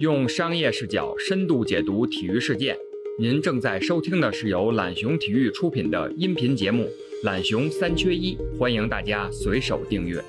用商业视角深度解读体育事件。您正在收听的是由懒熊体育出品的音频节目《懒熊三缺一》，欢迎大家随手订阅。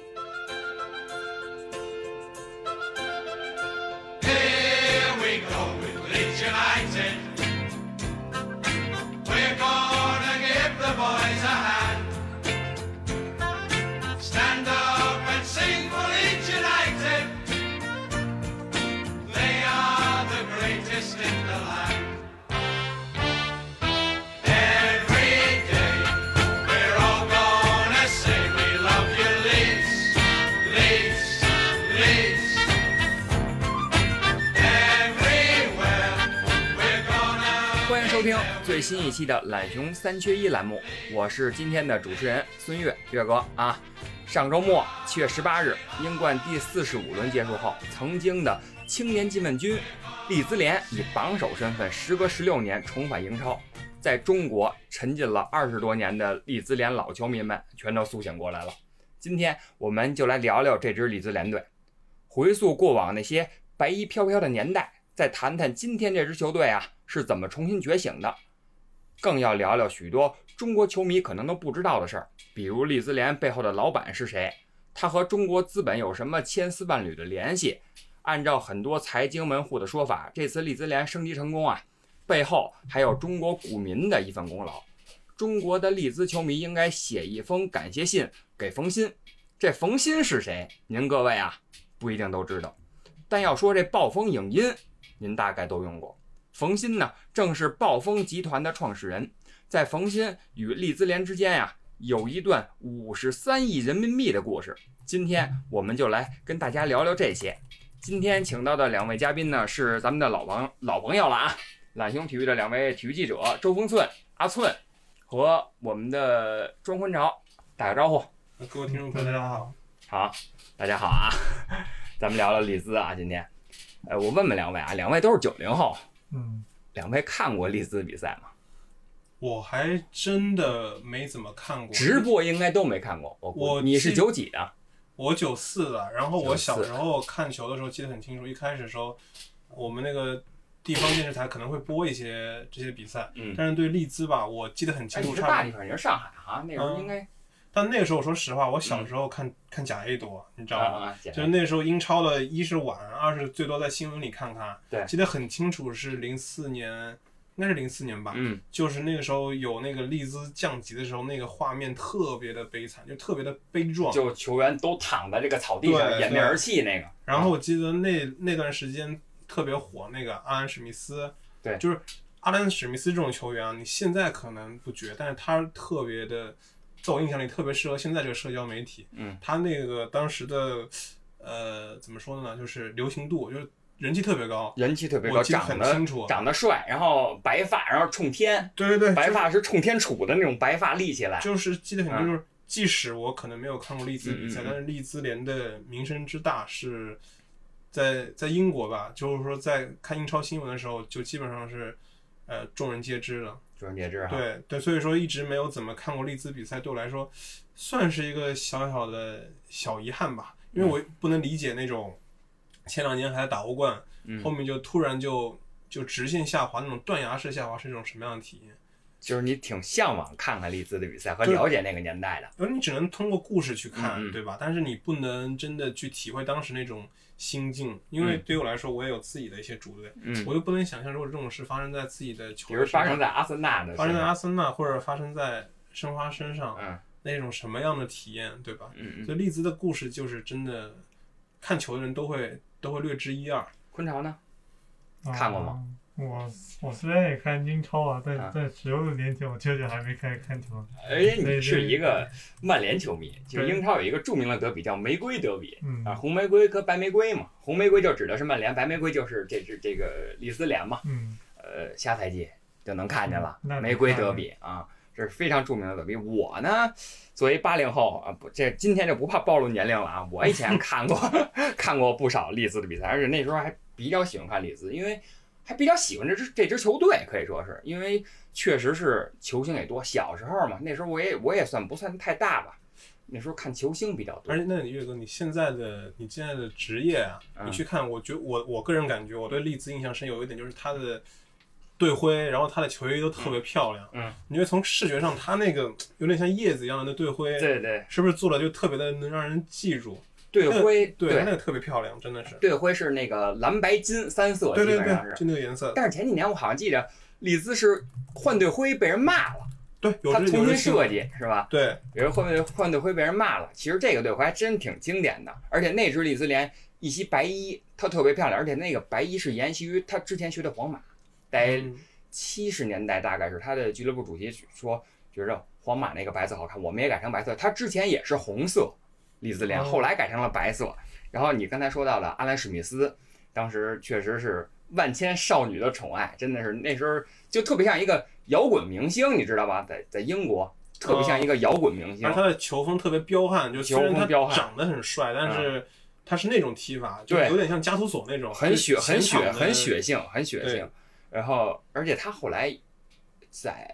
一期的懒熊三缺一栏目，我是今天的主持人孙悦，悦哥啊。上周末七月十八日，英冠第四十五轮结束后，曾经的青年金问军利兹联以榜首身份，时隔十六年重返英超。在中国沉浸了二十多年的利兹联老球迷们全都苏醒过来了。今天我们就来聊聊这支利兹联队，回溯过往那些白衣飘飘的年代，再谈谈今天这支球队啊是怎么重新觉醒的，更要聊聊许多中国球迷可能都不知道的事儿，比如利兹联背后的老板是谁，他和中国资本有什么千丝万缕的联系。按照很多财经门户的说法，这次利兹联升级成功啊，背后还有中国股民的一份功劳。中国的利兹球迷应该写一封感谢信给冯鑫。这冯鑫是谁？您各位啊不一定都知道，但要说这暴风影音，您大概都用过。冯鑫呢，正是暴风集团的创始人。在冯鑫与利兹联之间呀、有一段五十三亿人民币的故事。今天我们就来跟大家聊聊这些。今天请到的两位嘉宾呢，是咱们的老朋老朋友了啊，懒熊体育的两位体育记者周峰寸、阿寸和我们的庄坤潮，打个招呼。各位听众朋友，大家好。好，大家好啊，咱们聊聊利兹啊，今天，呃，我问问两位啊，两位都是九零后，嗯，两位看过利兹比赛吗？我还真的没怎么看过直。播应该都没看过，我我你是九几的？我九四的，然后我小时候看球的时候记得很清楚，一开始的时候，我们那个地方电视台可能会播一些这些比赛，嗯，但是对利兹吧，我记得很哎，清楚，你是。大地方，你是上海啊？那时候应该但那个时候，我说实话，我小时候看、看甲 A 多，你知道吗？就是那时候英超的，一是晚，二是最多在新闻里看看。对记得很清楚，是零四年，应该是零四年吧。嗯，就是那个时候有那个利兹降级的时候，那个画面特别的悲惨，就特别的悲壮。就球员都躺在这个草地上掩面而泣那个。然后我记得那那段时间特别火，那个阿兰史密斯，对就是阿兰史密斯这种球员啊，你现在可能不觉，但是他特别的，在我印象里特别适合现在这个社交媒体。嗯，他那个当时的呃怎么说呢，就是流行度，就是人气特别高。人气特别高，我记得长得很清楚长得帅，然后白发，然后冲天，对对对，白发是冲天杵的那种白发立起来。就是记得很清楚。就是即使我可能没有看过利兹比赛，嗯嗯嗯但是利兹联的名声之大是在在英国吧，就是说在看英超新闻的时候，就基本上是呃众人皆知的。对对，所以说一直没有怎么看过利兹比赛，对我来说算是一个小小的小遗憾吧，因为我不能理解那种前两年还在打欧冠，嗯后面就突然就就直线下滑那种断崖式下滑是一种什么样的体验？就是你挺向往看看利兹的比赛和了解那个年代的。而你只能通过故事去看，嗯嗯对吧？但是你不能真的去体会当时那种心境，因为嗯。对于我来说，我也有自己的一些主队，嗯，我就不能想象如果这种事发生在自己的球比如队，发生在阿森纳的，发生在阿森纳或者发生在申花身上，嗯。那种什么样的体验，对吧？所以利兹的故事就是真的，看球的人都会都会略知一二。昆潮呢？看过吗？啊我我虽然也看英超啊，但啊但十六年前我确实还没开始看球。而且你是一个曼联球迷，就是英超有一个著名的德比叫玫瑰德比嗯啊，红玫瑰和白玫瑰嘛，红玫瑰就指的是曼联，白玫瑰就是这支这个利兹联嘛。嗯，呃，下赛季就能看见了玫瑰德比啊，这是非常著名的德比。我呢，作为八零后啊，不，这今天就不怕暴露年龄了啊。我以前看过 看过不少利兹的比赛，而且那时候还比较喜欢看利兹，因为还比较喜欢这支这支球队，可以说是因为确实是球星也多。小时候嘛，那时候我也我也算不算太大吧，那时候看球星比较多而。且，那你岳哥，你现在的你现在的职业啊，嗯你去看，我觉我我个人感觉，我对利兹印象深有一点就是他的队徽，然后他的球衣都特别漂亮。嗯，你觉得从视觉上，他那个有点像叶子一样的那队徽，对对，是不是做的就特别的能让人记住？队徽对，那个特别漂亮，真的是。队徽是那个蓝白金三色，对对对基本上，是。就那个颜色。但是前几年我好像记得利兹是换队徽被人骂了，对，他重新设计是吧？对，有人换队换队徽被人骂了。其实这个队徽还真挺经典的，而且那支利兹联一袭白衣，它特别漂亮，而且那个白衣是沿袭于他之前学的皇马，在嗯七十年代大概是他的俱乐部主席说觉着皇马那个白色好看，我们也改成白色。他之前也是红色利兹联，哦后来改成了白色。然后你刚才说到的阿兰史密斯，当时确实是万千少女的宠爱，真的是那时候就特别像一个摇滚明星，你知道吧？在在英国特别像一个摇滚明星而，他的球风特别彪悍，就虽然他球风彪悍嗯长得很帅，但是他是那种踢法，就对有点像加图索那种，很血很血很血性，很血性。然后，而且他后来在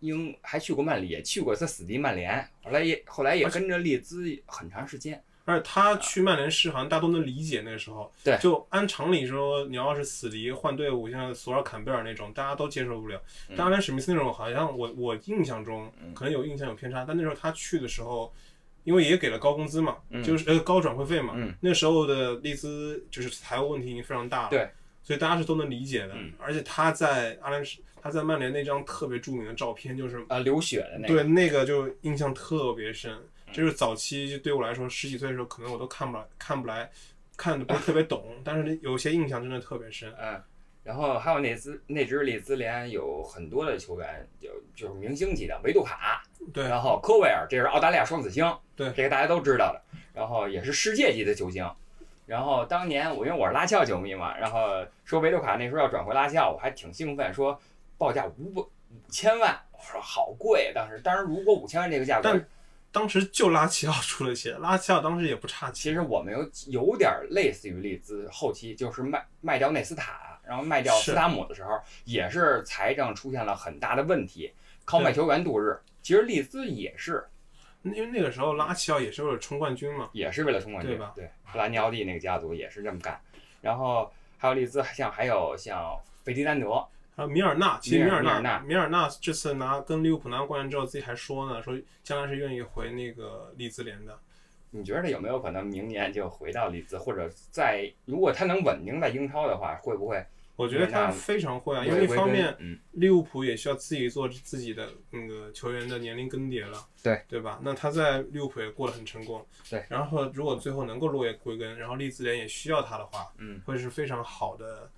英还去过曼联，也去过他死敌曼联，后来也后来也跟着利兹很长时间。而且他去曼联是好像大家都能理解那个时候，对。就按常理说，你要是死敌换队伍，像索尔坎贝尔那种，大家都接受不了。嗯。但阿兰史密斯那种，好像我我印象中嗯。可能有印象有偏差，但那时候他去的时候，因为也给了高工资嘛，嗯。就是呃高转会费嘛，嗯。那时候的利兹就是财务问题已经非常大了，对，所以大家是都能理解的。嗯。而且他在阿兰史他在曼联那张特别著名的照片，就是呃，流血的那个，对，那个就印象特别深。就是早期就对我来说，十几岁的时候可能我都看不来，看不来，看的不是特别懂，但是有些印象真的特别深。嗯。然后还有那支那支里兹联有很多的球员，就就是明星级的维杜卡，对，然后科威尔，这是澳大利亚双子星，对这个大家都知道的。然后也是世界级的球星。然后当年我因为我是拉齐奥球迷嘛，然后说维杜卡那时候要转回拉齐奥，我还挺兴奋，说报价五百五千万，我说好贵。当时当然如果五千万这个价格但，当时就拉齐奥出了钱，拉齐奥当时也不差钱。其实我们有有点类似于利兹后期就是卖卖掉内斯塔，然后卖掉是斯塔姆的时候，也是财政出现了很大的问题，靠卖球员度日。其实利兹也是因为那个时候拉齐奥也是为了冲冠军嘛。也是为了冲冠军，对吧对，布兰尼奥蒂那个家族也是这么干。然后还有利兹，像还有像费迪南德，还有米尔纳，其实米尔纳米尔纳这次拿跟利物浦拿冠军之后，自己还说呢，说将来是愿意回那个利兹联的。你觉得有没有可能明年就回到利兹，或者在如果他能稳定在英超的话，会不会我觉得他非常会啊，因为一方面嗯利物浦也需要自己做自己的那个球员的年龄更迭了，对对吧？那他在利物浦也过得很成功，对。然后如果最后能够落叶归根，然后利兹联也需要他的话，嗯，会是非常好的，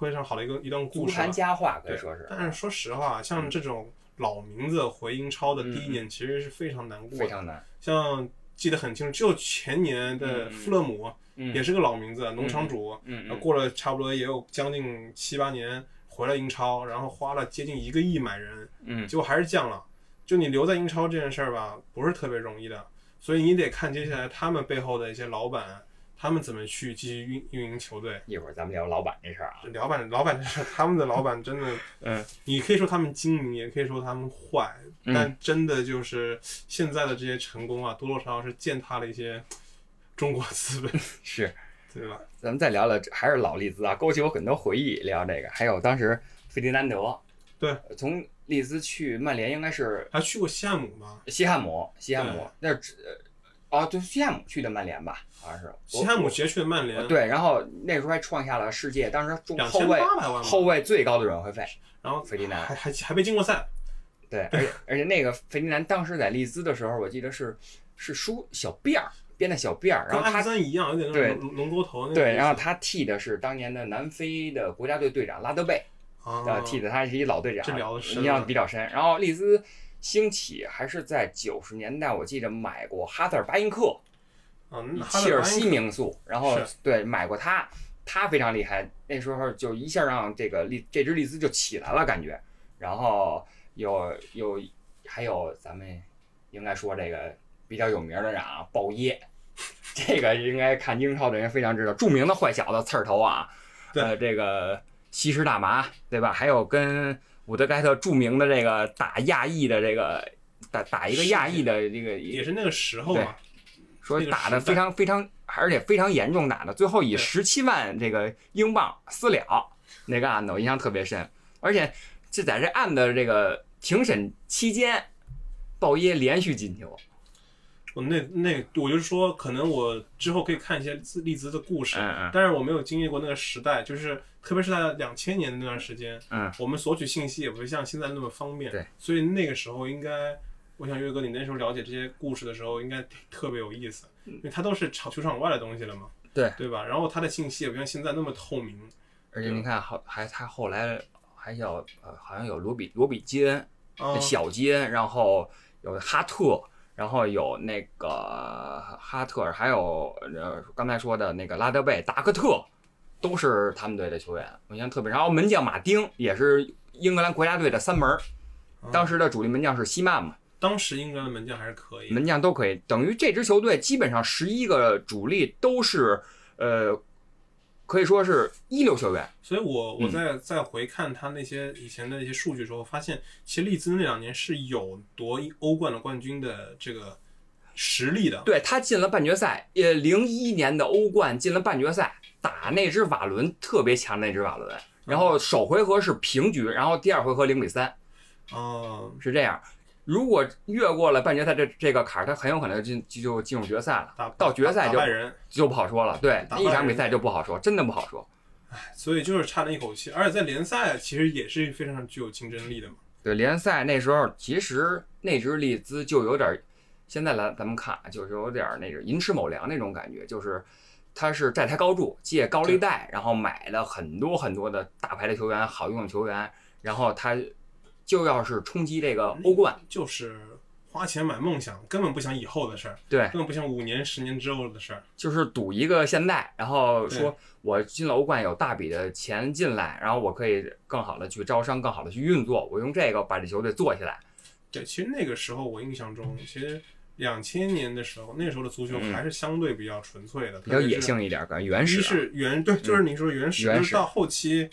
非常好的一个一段故事了。坛佳话可以对说是，但是说实话，像这种老名字回英超的第一嗯年，其实是非常难过的。非常难。像记得很清楚，就前年的嗯富勒姆嗯也是个老名字，农场主。过了差不多也有将近七八年回了英超，然后花了接近一个亿买人，嗯结果还是降了。就你留在英超这件事儿吧，不是特别容易的，所以你得看接下来他们背后的一些老板，他们怎么去继续运运营球队。一会儿咱们聊老板这事儿啊。老板，老板这事儿，他们的老板真的，嗯，你可以说他们精明，也可以说他们坏，嗯但真的就是现在的这些成功啊，多多少少是践踏了一些中国资本，是，对吧？咱们再聊聊，还是老利兹啊，勾起我很多回忆。聊这个，还有当时费迪南德，对，从利兹去曼联应该是还去过西汉姆吗？西汉姆，西汉姆对那只哦，对，西汉姆去的曼联吧，好像是西汉姆直接去的曼联，对，然后那时候还创下了世界当时中后卫后卫最高的转会费。然后费迪南还还还被进过赛，对，而且而且那个费迪南当时在利兹的时候，我记得是是梳小辫儿编的小辫儿，然后他森一样，有点那对种龙龙沟头那个对，然后他替的是当年的南非的国家队队长拉德贝，啊呃，替的他是一老队长，这聊得深印象比较深。然后利兹兴起还是在九十年代，我记得买过哈特尔巴因克，嗯，切尔西名宿，然后对买过他，他非常厉害，那时候就一下让这个利这支利兹就起来了感觉，然后有有还有咱们应该说这个比较有名的人啊，鲍耶，这个应该看英超的人非常知道，著名的坏小子刺儿头啊，对。呃，这个吸食大麻对吧？还有跟伍德盖特著名的这个打亚裔的这个打打一个亚裔的这个也是那个时候嘛，说打的非常非常，而且非常严重打的，最后以对十七万这个英镑私了那个案子，我印象特别深。而且这在这案子这个庭审期间，鲍耶连续进球，我那那我就是说，可能我之后可以看一些自利兹的故事，嗯嗯。但是我没有经历过那个时代，就是特别是在两千年那段时间，嗯，我们索取信息也不会像现在那么方便，对，所以那个时候应该，我想岳哥，你那时候了解这些故事的时候，应该特别有意思，因为它都是场球场外的东西了嘛，嗯对。对吧？然后它的信息也不像现在那么透明，而且你看好还他后来还有呃好像有罗比罗比基恩、啊，小基恩，然后有哈特。然后有那个哈特，还有呃刚才说的那个拉德贝、达克特，都是他们队的球员，我印象特别。然后门将马丁也是英格兰国家队的三门当时的主力门将是西曼嘛，当时英格兰门将还是可以，门将都可以，等于这支球队基本上十一个主力都是呃，可以说是一流球员。所以我我嗯在在回看他那些以前的一些数据的时候，发现其实利兹那两年是有夺欧冠的冠军的这个实力的。对他进了半决赛，呃，零一年的欧冠进了半决赛，打那只瓦伦特别强的那只瓦伦，然后首回合是平局，然后第二回合零比三，哦、是这样。如果越过了半决赛这这个坎儿，他很有可能进就就进入决赛了。到决赛就就不好说了，对，打一场比赛就不好说，真的不好说。唉所以就是差那一口气。而且在联赛其实也是非常具有竞争力的嘛。对联赛那时候，其实那支利兹就有点儿，现在来咱们看啊，就是有点儿那个寅吃卯粮那种感觉，就是他是债台高筑，借高利贷，然后买了很多很多的大牌的球员、好用的球员，然后他就要是冲击这个欧冠，就是花钱买梦想，根本不想以后的事儿，对，根本不想五年、十年之后的事儿。就是赌一个现在，然后说我进了欧冠有大笔的钱进来，然后我可以更好的去招商，更好的去运作，我用这个把这球队做起来。对，其实那个时候我印象中，其实两千年的时候，那时候的足球嗯还是相对比较纯粹的，比较野性一点，感觉原始啊。是原对，就是你说原始，原始就是到后期，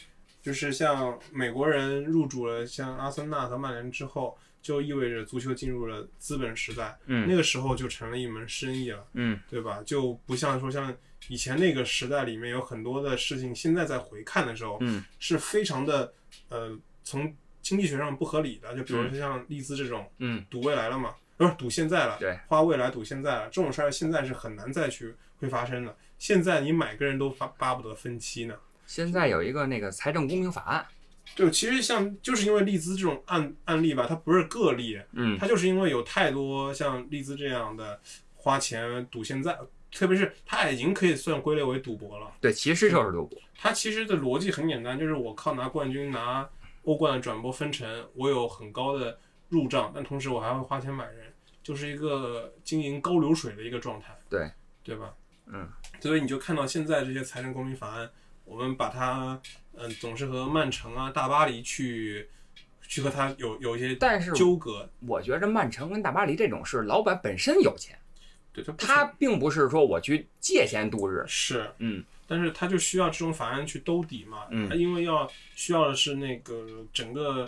就是像美国人入主了像阿森纳和曼联之后，就意味着足球进入了资本时代，那嗯个时候就成了一门生意了，嗯，对吧？就不像说像以前那个时代里面有很多的事情，现在在回看的时候，嗯，是非常的呃，从经济学上不合理的，就比如说像利兹这种，嗯，赌未来了嘛，不是赌现在了，对，花未来赌现在了，这种事儿现在是很难再去会发生的。现在你每个人都巴巴不得分期呢。现在有一个那个财政公平法案，对，其实像就是因为利兹这种案案例吧，它不是个例，嗯，它就是因为有太多像利兹这样的花钱赌现在，特别是它已经可以算归类为赌博了。对，其实就是赌博，它其实的逻辑很简单，就是我靠拿冠军、拿欧冠的转播分成，我有很高的入账，但同时我还会花钱买人，就是一个经营高流水的一个状态，对，对吧？嗯，所以你就看到现在这些财政公平法案，我们把它，嗯、总是和曼城啊、大巴黎去去和它有有一些但是纠葛，我觉着曼城跟大巴黎这种是老板本身有钱，对，他他并不是说我去借钱度日，是嗯，但是他就需要这种法案去兜底嘛，嗯他因为要需要的是那个整个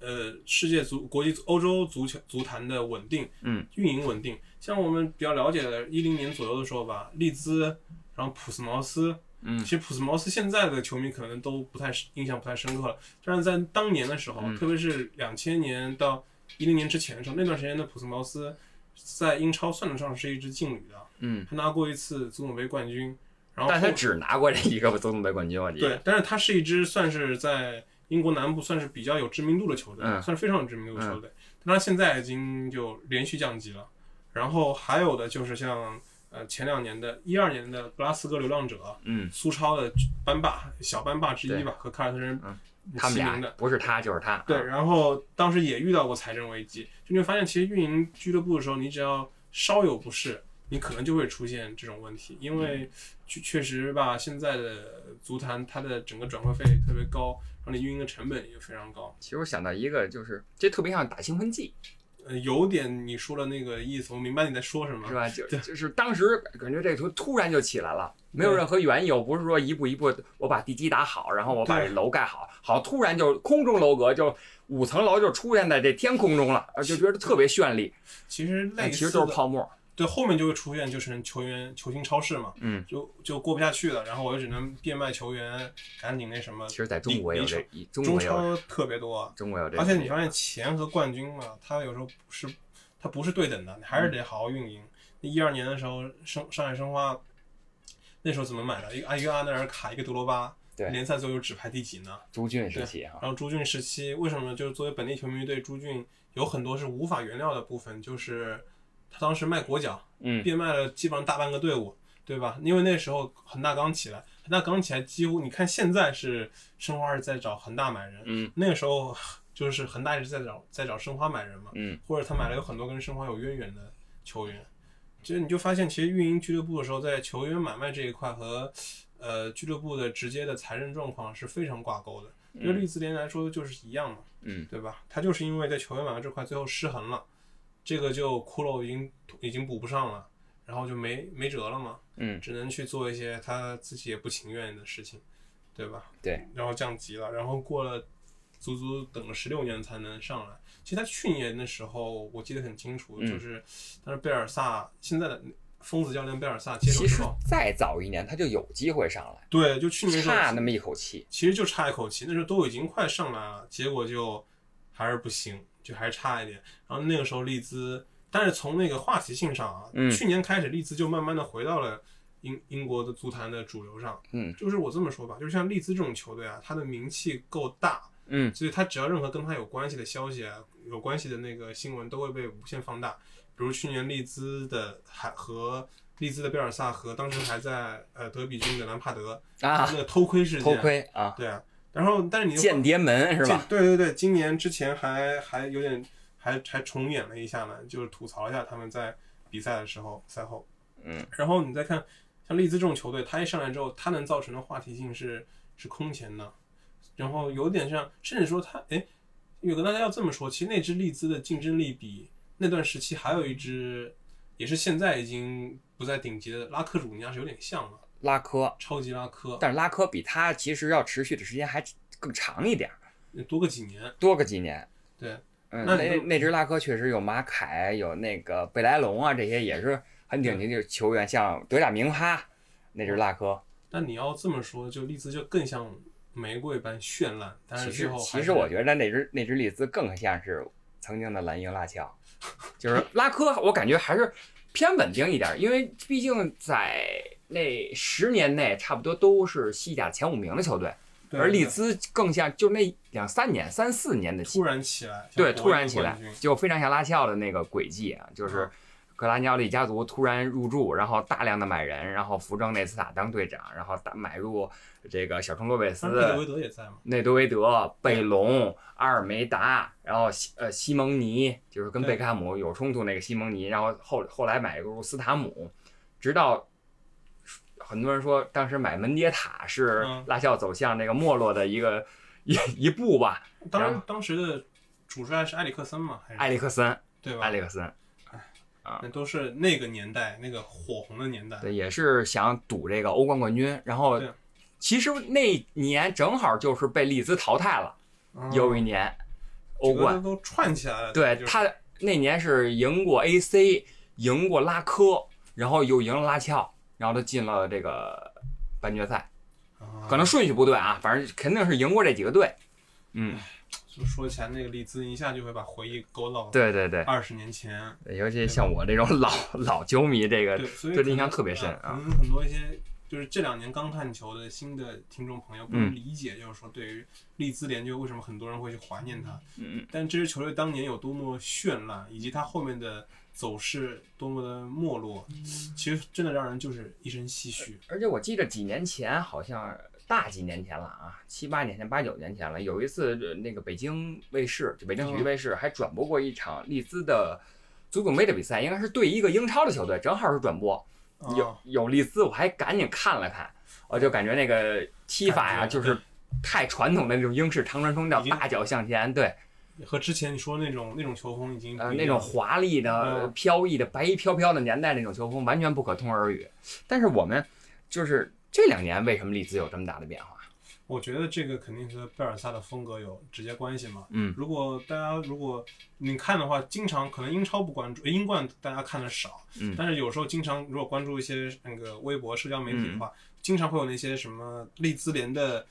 呃世界足国际欧洲足球足坛的稳定，嗯，运营稳定。像我们比较了解的，一零年左右的时候吧，利兹，然后普斯茅斯，嗯其实普斯茅斯现在的球迷可能都不太印象不太深刻了，但是在当年的时候，嗯特别是两千年到一零年之前的时候，那段时间的普斯茅斯在英超算得上是一支劲旅的，嗯，他拿过一次足总杯冠军。然后但他只拿过这一个足总杯冠军，我记得，对，但是他是一支算是在英国南部算是比较有知名度的球队，嗯算是非常有知名度的球队。但他现在已经就连续降级了。然后还有的就是像呃前两年的一二年的格拉斯哥流浪者，嗯，苏超的班霸小班霸之一吧，和凯尔特人嗯他们俩齐名的。不是他就是他，对，啊然后当时也遇到过财政危机，就你会发现，其实运营俱乐部的时候，你只要稍有不适，你可能就会出现这种问题，因为确确实吧，现在的足坛它的整个转会费特别高，然后你运营的成本也非常高。其实我想到一个，就是这特别像打兴奋剂，呃有点你说的那个意思，我明白你在说什么是。吧？就就是当时感觉这个图突然就起来了，没有任何缘由，不是说一步一步我把地基打好，然后我把这楼盖好，好突然就空中楼阁就五层楼就出现在这天空中了，呃就觉得特别绚丽，其实类似其实都是泡沫。对，后面就会出现就是球员球星超市嘛，嗯，就就过不下去了，然后我就只能变卖球员，赶紧那什么。其实在中国也有这，中超特别多，中国有这，而且你发现钱和冠军嘛，它有时候不是它不是对等的，你还是嗯得好好运营。那一二年的时候，上上海申花那时候怎么买的？一个一个阿内尔卡，一个德罗巴，对联赛最后只排第几呢？朱俊时期啊，然后朱俊时期，为什么就是作为本地球迷对朱俊有很多是无法原谅的部分，就是他当时卖国脚，嗯，变卖了基本上大半个队伍，对吧？因为那时候恒大刚起来，恒大刚起来，几乎你看现在是申花是在找恒大买人，嗯。那个时候就是恒大一直在找在找申花买人嘛，嗯，或者他买了有很多跟申花有渊源的球员，其实你就发现，其实运营俱乐部的时候，在球员买卖这一块和呃俱乐部的直接的财政状况是非常挂钩的。对利兹联来说就是一样嘛，嗯，对吧？他就是因为在球员买卖这块最后失衡了，这个就骷髅已经已经补不上了，然后就没没辙了嘛，嗯，只能去做一些他自己也不情愿的事情，对吧？对，然后降级了，然后过了足足等了十六年才能上来。其实他去年的时候我记得很清楚，嗯就是但是贝尔萨现在的疯子教练贝尔萨接手其实之后，再早一年他就有机会上来，对，就去年差那么一口气。其实就差一口气，那时候都已经快上来了，结果就还是不行，就还是差一点。然后那个时候利兹，但是从那个话题性上啊，嗯去年开始利兹就慢慢的回到了英英国的足坛的主流上。嗯就是我这么说吧，就是像利兹这种球队啊，他的名气够大，嗯所以他只要任何跟他有关系的消息啊，有关系的那个新闻都会被无限放大。比如去年利兹的还和利兹的贝尔萨和当时还在呃德比郡的兰帕德啊那，个偷窥事件，偷窥啊，对啊，然后但是你间谍门是吧？对对对，今年之前还还有点还还重演了一下呢，就是吐槽一下他们在比赛的时候赛后，嗯，然后你再看像利兹这种球队，他一上来之后，他能造成的话题性是是空前的，然后有点像，甚至说他哎，有跟大家要这么说，其实那支利兹的竞争力比那段时期还有一支也是现在已经不在顶级的拉克鲁尼亚是有点像了，拉科，超级拉科，但是拉科比他其实要持续的时间还更长一点儿，多个几年，多个几年。对，嗯，那那那支拉科确实有马凯，有那个贝莱龙啊，这些也是很顶级的球员，像德甲明哈那支拉科。但你要这么说，就利兹就更像玫瑰般绚烂，但是其实我觉得那支那支利兹更像是曾经的蓝鹰拉乔，就是拉科，我感觉还是偏稳定一点，因为毕竟在那十年内差不多都是西甲前五名的球队，而利兹更像就那两三年、三四年的突然起来，对，突然起来就非常像拉乔的那个轨迹啊，就是格拉尼奥利家族突然入驻，然后大量的买人，然后扶正内斯塔当队长，然后打买入这个小冲洛贝斯、内德维德也在嘛，内德维德、贝隆、阿尔梅达，然后西呃西蒙尼，就是跟贝克汉姆有冲突那个西蒙尼，然后后后来买入斯塔姆，直到很多人说当时买门迭塔是嗯拉肖走向那个没落的一个一一步吧，当然当时的主帅是埃里克森嘛，还是埃里克森，对吧？埃里克森。那都是那个年代那个火红的年代，对，也是想赌这个欧冠冠军。然后，其实那年正好就是被利兹淘汰了，嗯有一年欧冠，都串起来了。就是对他那年是赢过 AC，赢过拉科，然后又赢了拉乔，然后他进了这个半决赛。啊可能顺序不对啊，反正肯定是赢过这几个队。嗯，就说起来那个利兹，一下就会把回忆勾到对对对，二十年前。尤其像我这种老老球迷，这个对，印象特别深呃啊可能很多一些就是这两年刚看球的新的听众朋友不能嗯理解，就是说对于利兹联就为什么很多人会去怀念他。嗯嗯，但这支球队当年有多么绚烂，以及他后面的走势多么的没落，其实真的让人就是一身唏嘘。而且我记得几年前，好像大几年前了啊，七八年前、八九年前了，有一次呃那个北京卫视，就北京体育卫视还转播过一场利兹的足总杯的比赛，应该是对一个英超的球队，正好是转播，有啊有利兹，我还赶紧看了看，我就感觉那个踢法呀，就是太传统的那种英式长传冲吊，大脚向前，对，和之前你说那种那种球风已经呃，那种华丽的、嗯飘逸的、白衣飘飘的年代那种球风，完全不可同日而语。但是我们就是这两年，为什么利兹有这么大的变化？我觉得这个肯定和贝尔萨的风格有直接关系嘛。嗯如果大家如果你看的话，经常可能英超不关注，英冠大家看的少，嗯但是有时候经常如果关注一些那个微博社交媒体的嗯话，经常会有那些什么利兹联的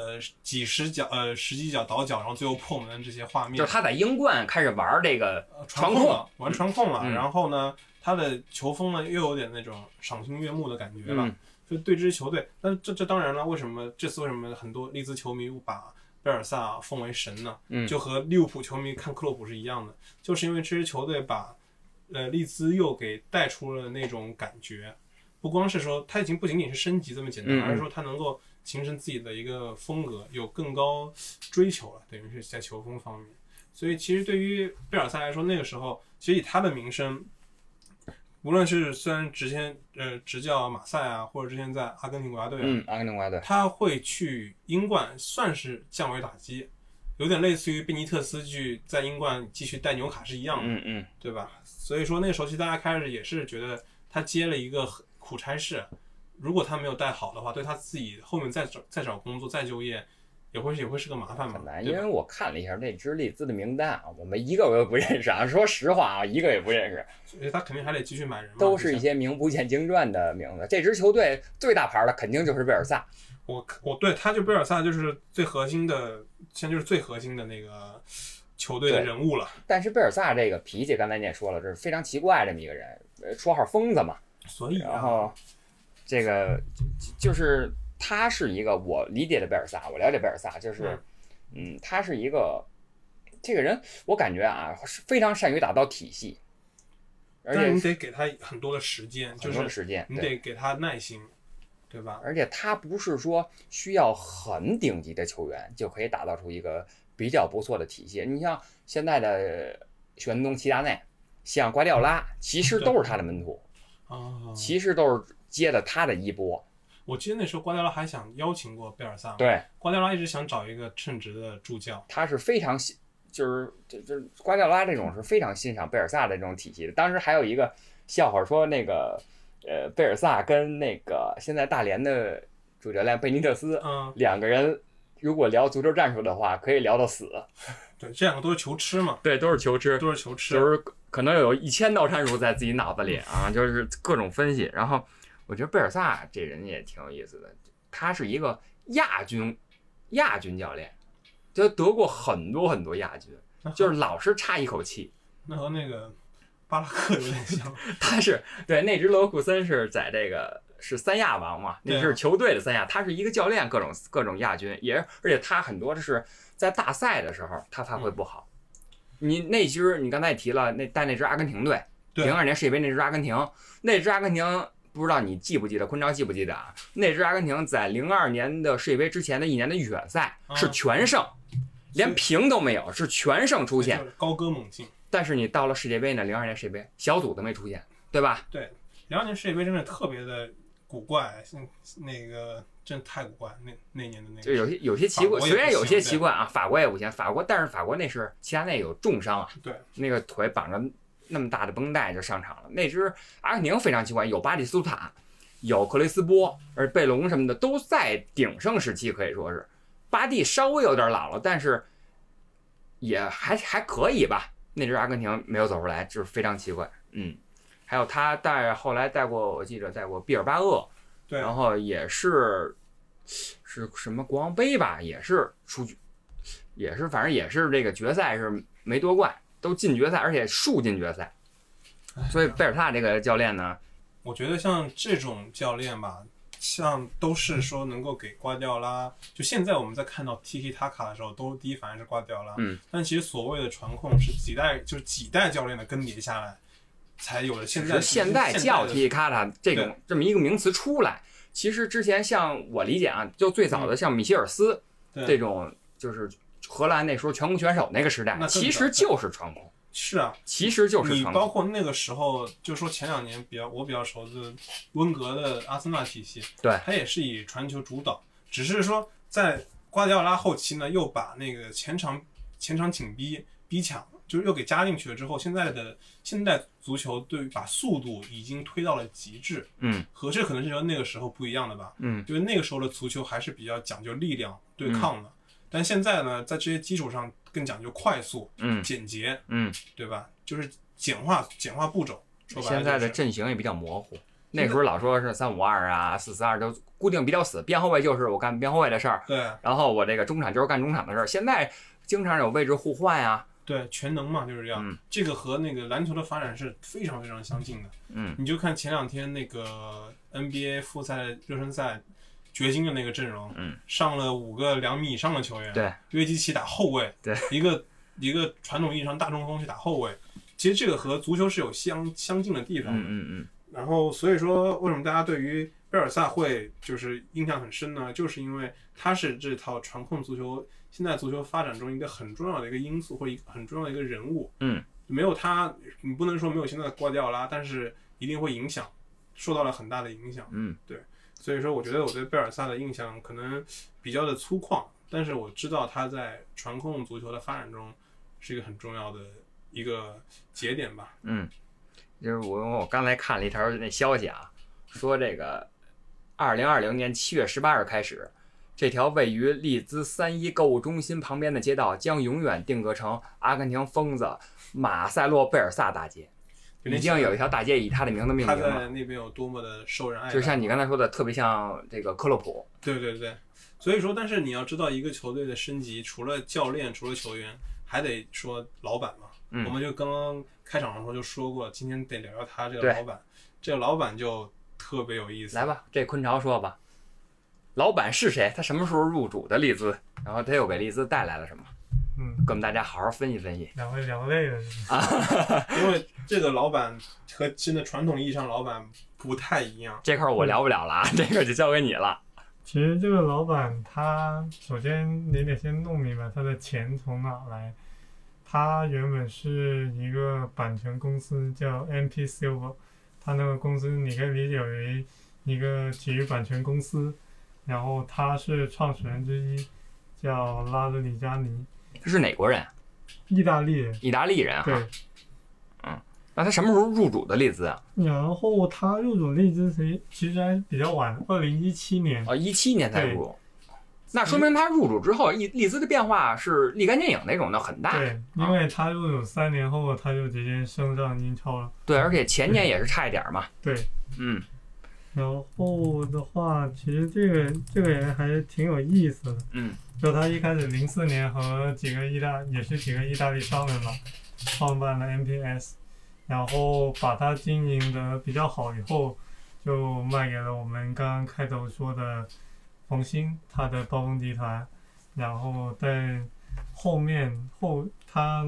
呃几十脚呃十几脚倒脚，然后最后破门这些画面，就是他在英冠开始玩这个呃传控玩传控了，嗯然后呢，他的球风呢又有点那种赏心悦目的感觉了。嗯就对这支球队，那这这当然了，为什么这次为什么很多利兹球迷把贝尔萨奉为神呢？嗯就和利物浦球迷看克洛普是一样的，就是因为这支球队把呃利兹又给带出了那种感觉，不光是说他已经不仅仅是升级这么简单，而是说他能够形成自己的一个风格，有更高追求了，等于是在球风方面。所以其实对于贝尔萨来说，那个时候其实以他的名声，无论是虽然之前呃执教马赛啊，或者之前在阿根廷国家队啊，嗯，阿根廷国家队，他会去英冠算是降维打击，有点类似于贝尼特斯去在英冠继续带纽卡是一样的，嗯嗯，对吧？所以说那个时候其实大家开始也是觉得他接了一个苦差事，如果他没有带好的话，对他自己后面再找再找工作再就业，也会也会是个麻烦嘛很，难，因为我看了一下这支利兹的名单啊，我们一个我也不认识啊。说实话啊，一个也不认识，所以他肯定还得继续买人嘛，都是一些名不见经传的名字。这支球队最大牌的肯定就是贝尔萨，我我对他就贝尔萨就是最核心的，现在就是最核心的那个球队的人物了。但是贝尔萨这个脾气，刚才你也说了，这是非常奇怪这么一个人，呃绰号疯子嘛。所以啊，然后这个就就是他是一个我理解的贝尔萨，我了解贝尔萨，就是嗯，他是一个这个人，我感觉啊是非常善于打造体系，而且你得给他很多的时间，就很多的是时间，你对。得给他耐心，对吧？而且他不是说需要很顶级的球员就可以打造出一个比较不错的体系。你像现在的玄宗齐达内，像瓜迪奥拉，其实都是他的门徒，啊，其实都是接的他的衣钵。我记得那时候瓜迪奥拉还想邀请过贝尔萨，，对，瓜迪奥拉一直想找一个称职的助教，他是非常欣，就是就就是瓜迪奥拉这种是非常欣赏贝尔萨的这种体系的。当时还有一个笑话说，那个呃贝尔萨跟那个现在大连的主教练贝尼特斯嗯，两个人。如果聊足球战术的话，可以聊到死。对，这两个都是球痴嘛，对，都是球痴，都是球痴，就是可能有一千道战术在自己脑子里啊，就是各种分析。然后我觉得贝尔萨这人也挺有意思的，他是一个亚军亚军教练，就得过很多很多亚军，就是老是差一口气。那和那个巴拉克有点像，他是对那支勒沃库森是在这个是三亚王嘛，那是球队的三亚，他是一个教练，各种各种亚军，也而且他很多的是在大赛的时候他发挥不好。你那支你刚才也提了，那带那支阿根廷队，零二年世界杯那支阿根廷，那支阿根廷不知道你记不记得，昆超记不记得啊？那支阿根廷在零二年的世界杯之前的一年的预选赛啊是全胜，连平都没有，是全胜出现就。是高歌猛进。但是你到了世界杯呢，零二年世界杯小组都没出现，对吧？对零二年世界杯真的特别的古怪，像那个真太古怪，那那年的那个就有些有些奇怪，虽然有些奇怪啊，法国也不行，法国但是法国那是齐达内有重伤啊，对，那个腿绑着那么大的绷带就上场了。那支阿根廷非常奇怪，有巴蒂斯塔，有克雷斯波，而贝隆什么的都在鼎盛时期，可以说是巴蒂稍微有点老了，但是也还还可以吧。那支阿根廷没有走出来，就是非常奇怪。嗯，还有他带后来带过，我记得带过毕尔巴鄂，对，然后也是是什么国王杯吧，也是出局，也是反正也是这个决赛是没夺冠，都进决赛，而且数进决赛。所以贝尔萨这个教练呢，我觉得像这种教练吧，像都是说能够给瓜迪奥拉，就现在我们在看到 Tiki Taka 的时候，都第一反应是瓜迪奥拉。嗯。但其实所谓的传控是几代，就是几代教练的更迭下来，才有了现在现在叫的 T 卡塔这种这么一个名词出来。其实之前像我理解啊，就最早的像米歇尔斯这种，就是荷兰那时候全攻全守那个时代那，其实就是传控，是啊，其实就是你包。括那个时候，就说前两年比较我比较熟的温格的阿森纳体系，对他也是以传球主导，只是说在瓜迪奥拉后期呢，又把那个前场前场紧逼逼抢，就是又给加进去了之后，现在的现代足球对把速度已经推到了极致，嗯和这可能是和那个时候不一样的吧。嗯就是那个时候的足球还是比较讲究力量对抗的，但现在呢，在这些基础上更讲究快速、嗯简洁，嗯，对吧？就是简化简化步骤。说白了现在的阵型也比较模糊。那时候老说是三五二啊、四四二都固定比较死，边后卫就是我干边后卫的事儿，对然后我这个中场就是干中场的事儿。现在经常有位置互换呀，对全能嘛，就是这样。嗯这个和那个篮球的发展是非常非常相近的。嗯你就看前两天那个 NBA 复赛热身赛掘金的那个阵容，嗯，上了五个两米以上的球员，对，约基奇打后卫，对，一个一个传统意义上大中锋去打后卫，其实这个和足球是有相相近的地方的。嗯嗯嗯然后所以说，为什么大家对于贝尔萨会就是印象很深呢？就是因为他是这套传控足球现在足球发展中一个很重要的一个因素，或一个很重要的一个人物。嗯，没有他，你不能说没有现在的瓜迪奥拉，但是一定会影响，受到了很大的影响。嗯所以说，我觉得我对贝尔萨的印象可能比较的粗犷，但是我知道他在传控足球的发展中是一个很重要的一个节点吧。嗯，就是我我刚才看了一条那消息啊，说这个二零二零年七月十八日开始，这条位于利兹三一购物中心旁边的街道将永远定格成阿根廷疯子马塞洛贝尔萨大街，已经有一条大街以他的名字命名了。在那边有多么的受人爱戴，就像你刚才说的，特别像这个克洛普。对对对，所以说，但是你要知道，一个球队的升级，除了教练，除了球员，还得说老板嘛。嗯我们就刚刚开场的时候就说过，今天得聊聊他这个老板，这个老板就特别有意思。来吧，这坤潮说吧，老板是谁？他什么时候入主的利兹？然后他又给利兹带来了什么？嗯，跟我们大家好好分析分析。两位聊累了是吧？因为这个老板和现在传统意义上老板不太一样。这块儿我聊不了了啊，这个就交给你了。其实这个老板他首先你得先弄明白他的钱从哪来。他原本是一个版权公司叫 MP Silver，他那个公司你可以理解为一个体育版权公司，然后他是创始人之一，叫拉德里加尼，他是哪国人？意大利人。意大利人对嗯。，那他什么时候入主的利兹啊？然后他入主利兹其其实还比较晚，二零一七年。哦，一七年才入主。那说明他入主之后，利利兹的变化是立竿见影那种的，很大。对，因为他入主三年后，他就直接升上英超了。对，而且前年也是差一点嘛。对，嗯然后的话，其实这个这个人还是挺有意思的。嗯，就他一开始零四年和几个意大也是几个意大利商人嘛，创办了 MPS，然后把它经营的比较好以后，就卖给了我们刚刚开头说的冯鑫他的暴风集团，然后在后面后他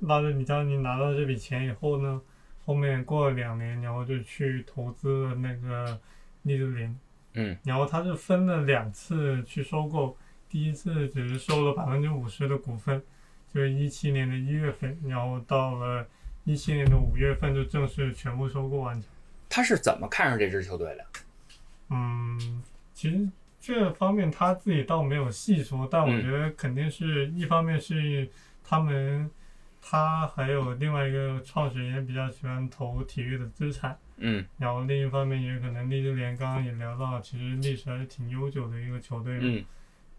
拉着米加尼拿到这笔钱以后呢，后面过了两年，然后就去投资了那个利兹联，嗯，然后他是分了两次去收购，第一次只是收了百分之五十的股份，就是一七年的一月份，然后到了一七年的五月份就正式全部收购完成。他是怎么看上这支球队的？嗯，其实这方面他自己倒没有细说，但我嗯觉得肯定是一方面是他们，他还有另外一个创始人也比较喜欢投体育的资产，嗯。然后另一方面也可能利兹联刚刚也聊到，其实历史还是挺悠久的一个球队嘛，嗯。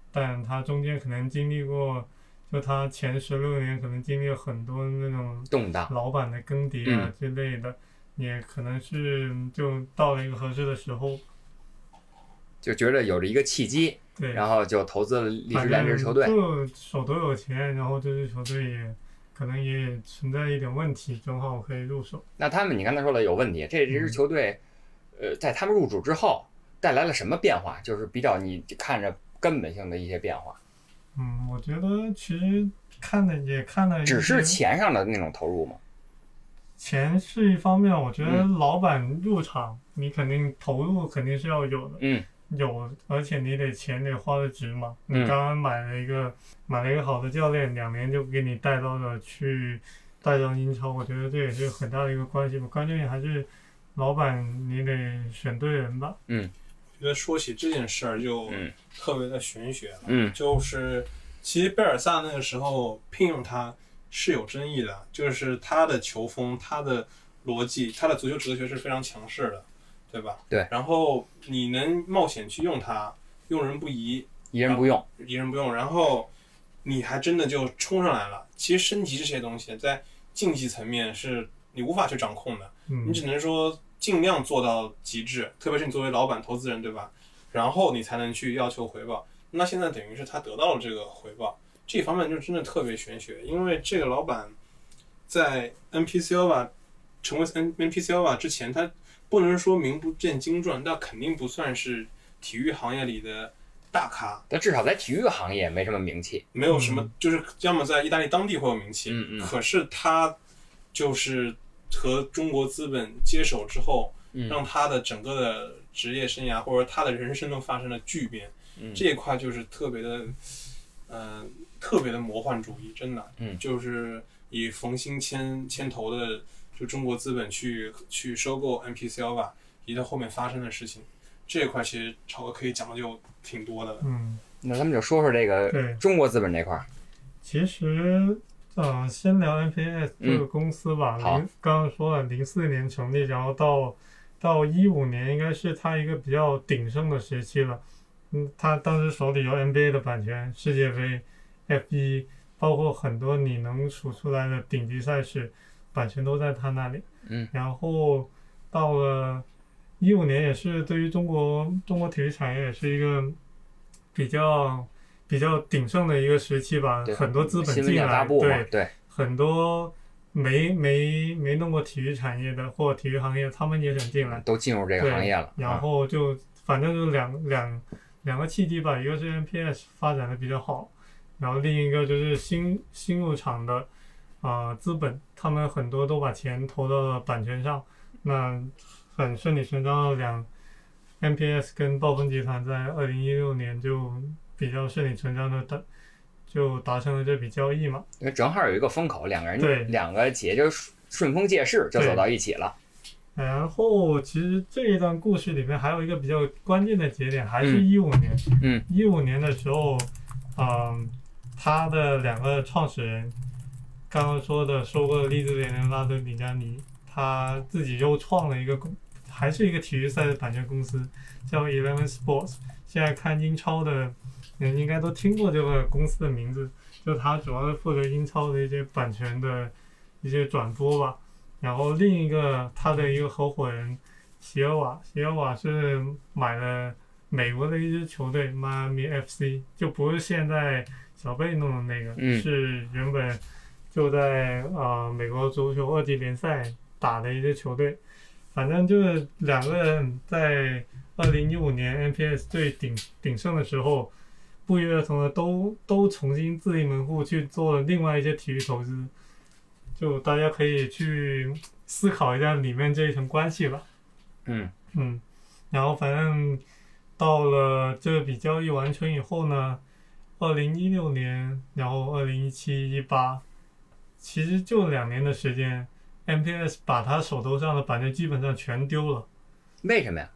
但他中间可能经历过，就他前十六年可能经历了很多那种动荡。老板的更迭啊之类的，也可能是就到了一个合适的时候，就觉得有了一个契机，对，然后就投资了利兹反联这支球队。就手头有钱，然后这支球队也可能也存在一点问题，正好可以入手。那他们，你刚才说了有问题，这支球队，呃，在他们入主之后带来了什么变化？就是比较你看着根本性的一些变化，嗯，我觉得其实看的也看了只是钱上的那种投入吗？钱是一方面，我觉得嗯老板入场，你肯定投入肯定是要有的，嗯有，而且你得钱得花的值嘛。你嗯刚刚买了一个买了一个好的教练，两年就给你带到了去带上英超，我觉得这也是很大的一个关系吧。关键还是老板你得选对人吧。嗯觉得说起这件事儿就嗯特别的玄学了，嗯就是其实贝尔萨那个时候聘用他是有争议的，就是他的球风、他的逻辑、他的足球哲学是非常强势的，对吧？对然后你能冒险去用它，用人不疑，疑人不用，疑人不用，然后你还真的就冲上来了。其实升级这些东西在竞技层面是你无法去掌控的，嗯你只能说尽量做到极致，特别是你作为老板、投资人，对吧？然后你才能去要求回报。那现在等于是他得到了这个回报，这方面就真的特别玄学，因为这个老板在 NPCL 吧成为 N NPCL 吧之前，他不能说名不见经传，那肯定不算是体育行业里的大咖。但至少在体育行业没什么名气。没有什么嗯，就是要么在意大利当地会有名气，嗯嗯可是他就是和中国资本接手之后，嗯让他的整个的职业生涯或者他的人生都发生了巨变，嗯这一块就是特别的，呃，特别的魔幻主义，真的，嗯就是以冯鑫牵牵头的，就中国资本去去收购 NPCL 吧，以及它后面发生的事情，这一块其实超哥可以讲的就挺多的了。嗯，那咱们就说说这个对中国资本这块儿。其实，嗯、先聊 NPS 这个公司吧。嗯好零刚刚说了，零四年成立，然后到到一五年，应该是它一个比较鼎盛的时期了。嗯，他当时手里有 NBA 的版权、世界杯、F1，包括很多你能数出来的顶级赛事，版权都在他那里。嗯，然后到了一五年，也是对于中国中国体育产业也是一个比较比较鼎盛的一个时期吧，很多资本进来，对，，对，很多没没没弄过体育产业的或体育行业，他们也想进来，都进入这个行业了。然啊后就反正就两两两个契机吧，一个是 NPS 发展的比较好，然后另一个就是新新入场的啊、呃资本，他们很多都把钱投到了版权上，那很顺理成章的两 MPS 跟暴风集团在二零一六年就比较顺理成章的达就达成了这笔交易嘛。因为正好有一个风口，两个人对人两个企业就顺顺风借势就走到一起了。然后其实这一段故事里面还有一个比较关键的节点，还是嗯一五年。嗯，一五年的时候，嗯，他的两个创始人，刚刚说的收购了利兹联的拉德米加尼，他自己又创了一个公，还是一个体育赛的版权公司，叫 Eleven Sports。现在看英超的人应该都听过这个公司的名字，就他主要是负责英超的一些版权的一些转播吧。然后另一个他的一个合伙人席尔瓦，席尔瓦是买了美国的一支球队迈阿密 FC，就不是现在小贝弄的那个，嗯是原本就在呃美国足球二级联赛打的一支球队。反正就是两个人在二零一五年 NPS 最鼎鼎盛的时候，不约而同的都都重新自立门户去做了另外一些体育投资。就大家可以去思考一下里面这一层关系吧。嗯嗯，然后反正到了这笔交易完成以后呢，二零一六年，然后二零一七、一八，其实就两年的时间，MPS 把他手头上的版权基本上全丢了。为什么呀？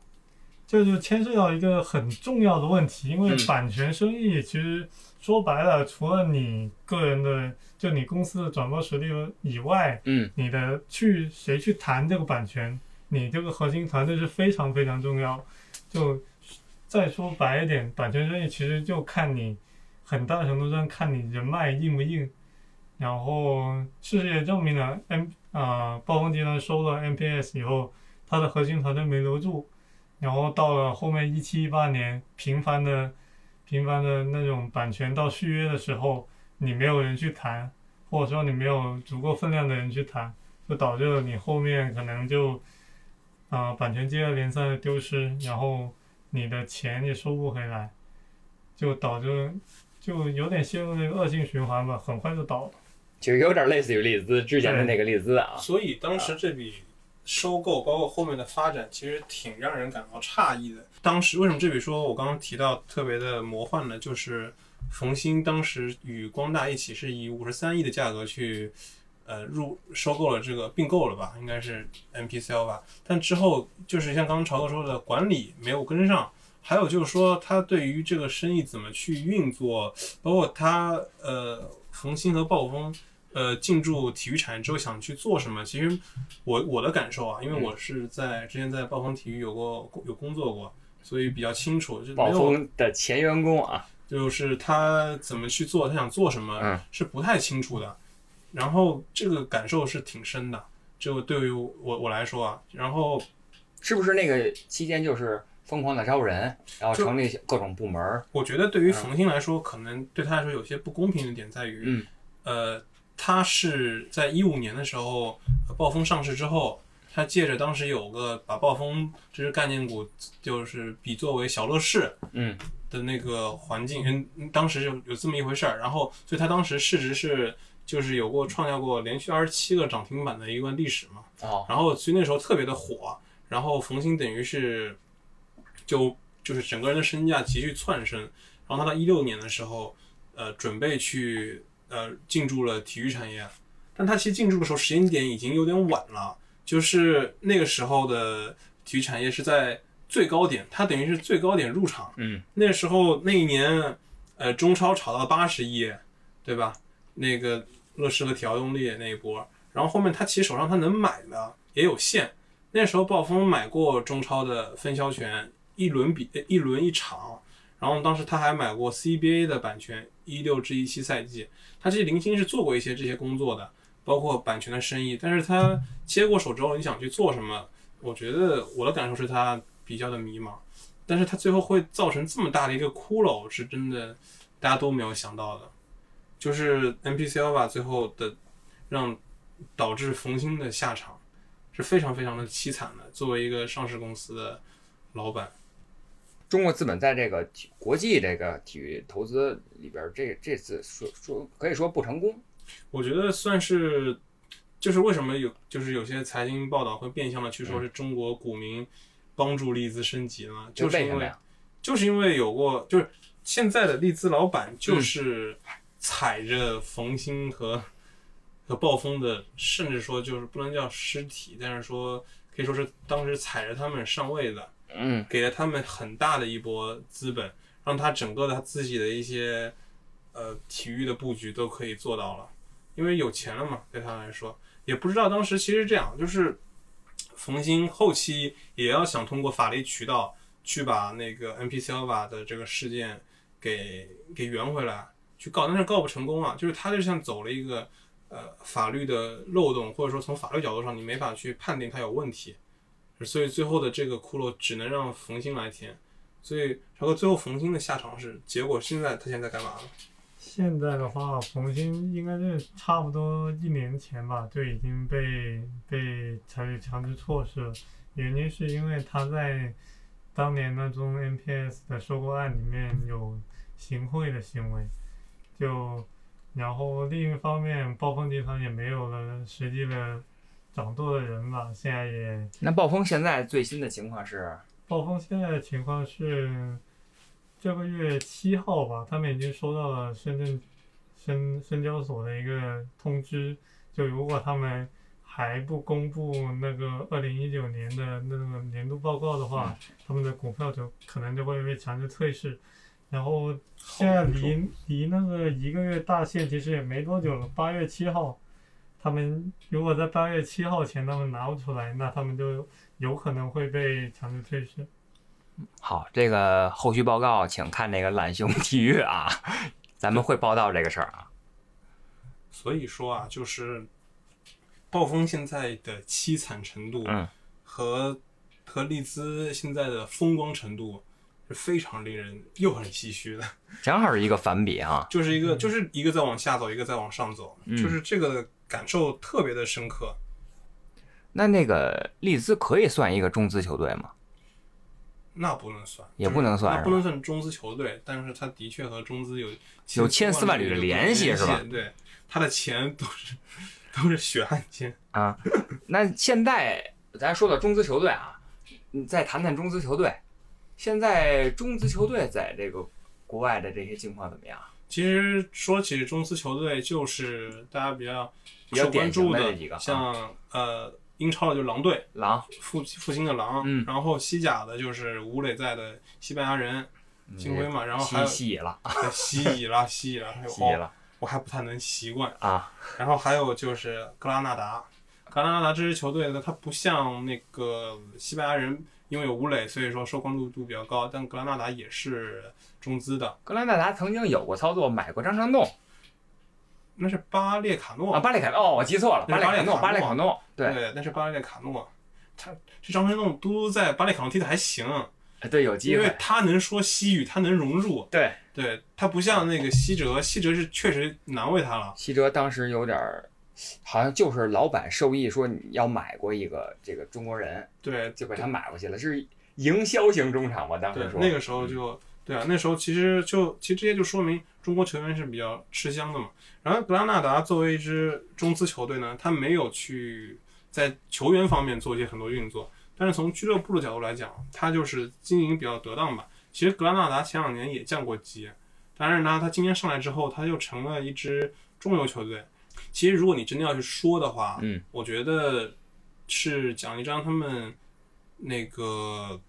这就牵涉到一个很重要的问题，因为嗯版权生意其实说白了，除了你个人的，就你公司的转播实力以外，嗯你的去谁去谈这个版权，你这个核心团队是非常非常重要。就再说白一点，版权生意其实就看你很大程度上看你人脉硬不硬。然后事实也证明了，M 啊、暴风集团收了 MPS 以后，它的核心团队没留住，然后到了后面一七一八年，频繁的频繁的那种版权到续约的时候，你没有人去谈，或者说你没有足够分量的人去谈，就导致了你后面可能就啊、版权接二连三的丢失，然后你的钱也收不回来，就导致就有点陷入那个恶性循环吧，很快就倒了。就有点类似于利兹之前的那个利兹啊。所以当时这笔收购，包括后面的发展，其实挺让人感到诧异的。当时为什么这笔说我刚刚提到特别的魔幻呢？就是冯鑫当时与光大一起是以五十三亿的价格去。呃，入收购了这个并购了吧，应该是 MPCL 吧。但之后就是像刚刚朝哥说的，管理没有跟上，还有就是说他对于这个生意怎么去运作，包括他呃恒星和暴风呃进驻体育产业之后想去做什么，其实我我的感受啊，因为我是在之前在暴风体育有过有工作过，所以比较清楚，就暴风的前员工啊，就是他怎么去做，他想做什么嗯是不太清楚的。然后这个感受是挺深的，就对于我我来说啊，然后是不是那个期间就是疯狂的招人，然后成立各种部门？我觉得对于冯鑫来说，可能对他来说有些不公平的点在于，嗯呃，他是在一五年的时候，呃暴风上市之后，他借着当时有个把暴风这只概念股就是比作为小乐视嗯。的那个环境，嗯，当时有有这么一回事儿，然后所以他当时市值是就是有过创下过连续二十七个涨停板的一段历史嘛，哦。然后所以那时候特别的火，然后冯鑫等于是就就是整个人的身价急剧窜升，然后他到一六年的时候，呃，准备去呃进驻了体育产业，但他其实进驻的时候时间点已经有点晚了，就是那个时候的体育产业是在最高点，他等于是最高点入场，嗯那时候那一年，呃，中超炒到八十亿，对吧？那个乐视和体奥动力那一波，然后后面他其实手上他能买的也有限。那时候暴风买过中超的分销权，一轮比呃一轮一场，然后当时他还买过 CBA 的版权，一六至一七赛季，他其实零星是做过一些这些工作的，包括版权的生意。但是他接过手之后，你想去做什么？我觉得我的感受是他比较的迷茫。但是他最后会造成这么大的一个窟窿，是真的大家都没有想到的。就是 NPC 吧，最后的让导致冯鑫的下场是非常非常的凄惨的。作为一个上市公司的老板，中国资本在这个体国际这个体育投资里边儿，这这次说说可以说不成功。我觉得算是，就是为什么有就是有些财经报道会变相的去说是中国股民帮助利兹升级呢？就是因为？就是因为有过，就是现在的利兹老板就是踩着冯鑫和、和暴风的，甚至说就是不能叫尸体，但是说可以说是当时踩着他们上位的，嗯。给了他们很大的一波资本，让他整个的他自己的一些呃体育的布局都可以做到了，因为有钱了嘛，对他来说，也不知道当时其实这样，就是冯鑫后期也要想通过法律渠道去把那个 NP Silva 的这个事件给给圆回来，去告，但是告不成功啊，就是他就像走了一个呃法律的漏洞，或者说从法律角度上你没法去判定他有问题。所以最后的这个窟窿只能让冯鑫来填。所以超哥最后冯鑫的下场是，结果现在他现在干嘛了？现在的话，冯鑫应该是差不多一年前吧，就已经被被采取强制措施了。原因是因为他在当年那宗 NPS 的收购案里面有行贿的行为，就然后另一方面，暴风集团也没有了实际的掌舵的人吧，现在也那暴风现在最新的情况是，暴风现在的情况是，这个月七号吧，他们已经收到了深圳深深交所的一个通知，就如果他们还不公布那个二零一九年的那个年度报告的话，他们的股票就可能就会被强制退市。然后现在离离那个一个月大限其实也没多久了，八月七号，他们如果在八月七号前他们拿不出来，那他们就有可能会被强制退市。好，这个后续报告请看那个懒熊体育啊，咱们会报道这个事儿啊。所以说啊，就是暴风现在的凄惨程度嗯和、和利兹现在的风光程度是非常令人又很唏嘘的。正好是一个反比啊。就是一个就是一个在往下走，一个在往上走，嗯就是这个感受特别的深刻。那那个利兹可以算一个中资球队吗？那不能算，也不能算那不能算中资球队，但是他的确和中资有有千丝万缕的联系是吧？对，他的钱都是都是血汗钱。啊，那现在咱说到中资球队啊，你再谈谈中资球队。现在中资球队在这个国外的这些境况怎么样？其实说起中资球队，就是大家比较比较受关注典型的几个啊像呃英超的就是狼队，狼，复复兴的狼，嗯然后西甲的就是吴磊在的西班牙人金辉嘛，然后还有西乙了，西乙了，西乙了，还有 西了我还不太能习惯。啊，然后还有就是格拉纳达，格拉纳达这支球队呢，它不像那个西班牙人，因为有吴磊，所以说受关注度比较高。但格拉纳达也是中资的，格拉纳达曾经有过操作，买过张成栋那是巴列卡诺啊，巴列卡诺，哦，我记错了，巴列卡诺，巴巴列卡诺，对，对，那是巴列卡诺。他这张成栋都在巴列卡诺踢的还行，哎对，有机会因为，他能说西语，他能融入。对，对他不像那个西哲，西哲是确实难为他了。西哲当时有点儿，好像就是老板授意说你要买过一个这个中国人，对，就给他买过去了，是营销型中场吧？当时那个时候就对啊，那时候其实就其实这些就说明中国球员是比较吃香的嘛。然后格拉纳达作为一支中资球队呢，他没有去在球员方面做一些很多运作，但是从俱乐部的角度来讲，他就是经营比较得当吧。其实格拉纳达前两年也降过级，但是呢，他今年上来之后，他就成了一支中游球队。其实如果你真的要去说的话，嗯，我觉得是蒋一章他们那个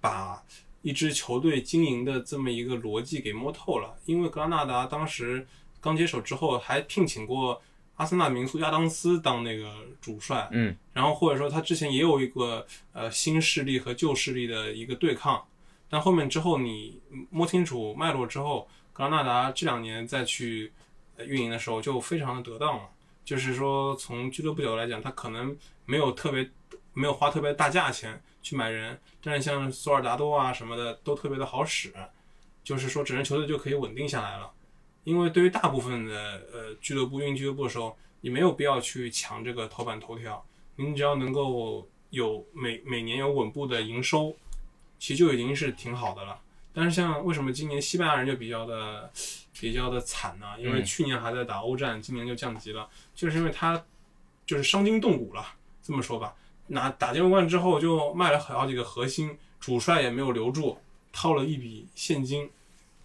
把一支球队经营的这么一个逻辑给摸透了。因为格拉纳达当时刚接手之后，还聘请过阿森纳名宿亚当斯当那个主帅，嗯，然后或者说他之前也有一个呃新势力和旧势力的一个对抗，但后面之后你摸清楚脉络之后，格拉纳达这两年再去呃运营的时候就非常的得当了。就是说，从俱乐部角度来讲，他可能没有特别没有花特别大价钱去买人，但是像索尔达多啊什么的都特别的好使，就是说整支球队就可以稳定下来了。因为对于大部分的呃俱乐部运营俱乐部的时候，你没有必要去抢这个头版头条，你只要能够有每每年有稳步的营收，其实就已经是挺好的了。但是像为什么今年西班牙人就比较的比较的惨呢？因为嗯去年还在打欧战，今年就降级了，就是因为他就是伤筋动骨了。这么说吧，拿打进欧冠之后就卖了好几个核心，主帅也没有留住，掏了一笔现金，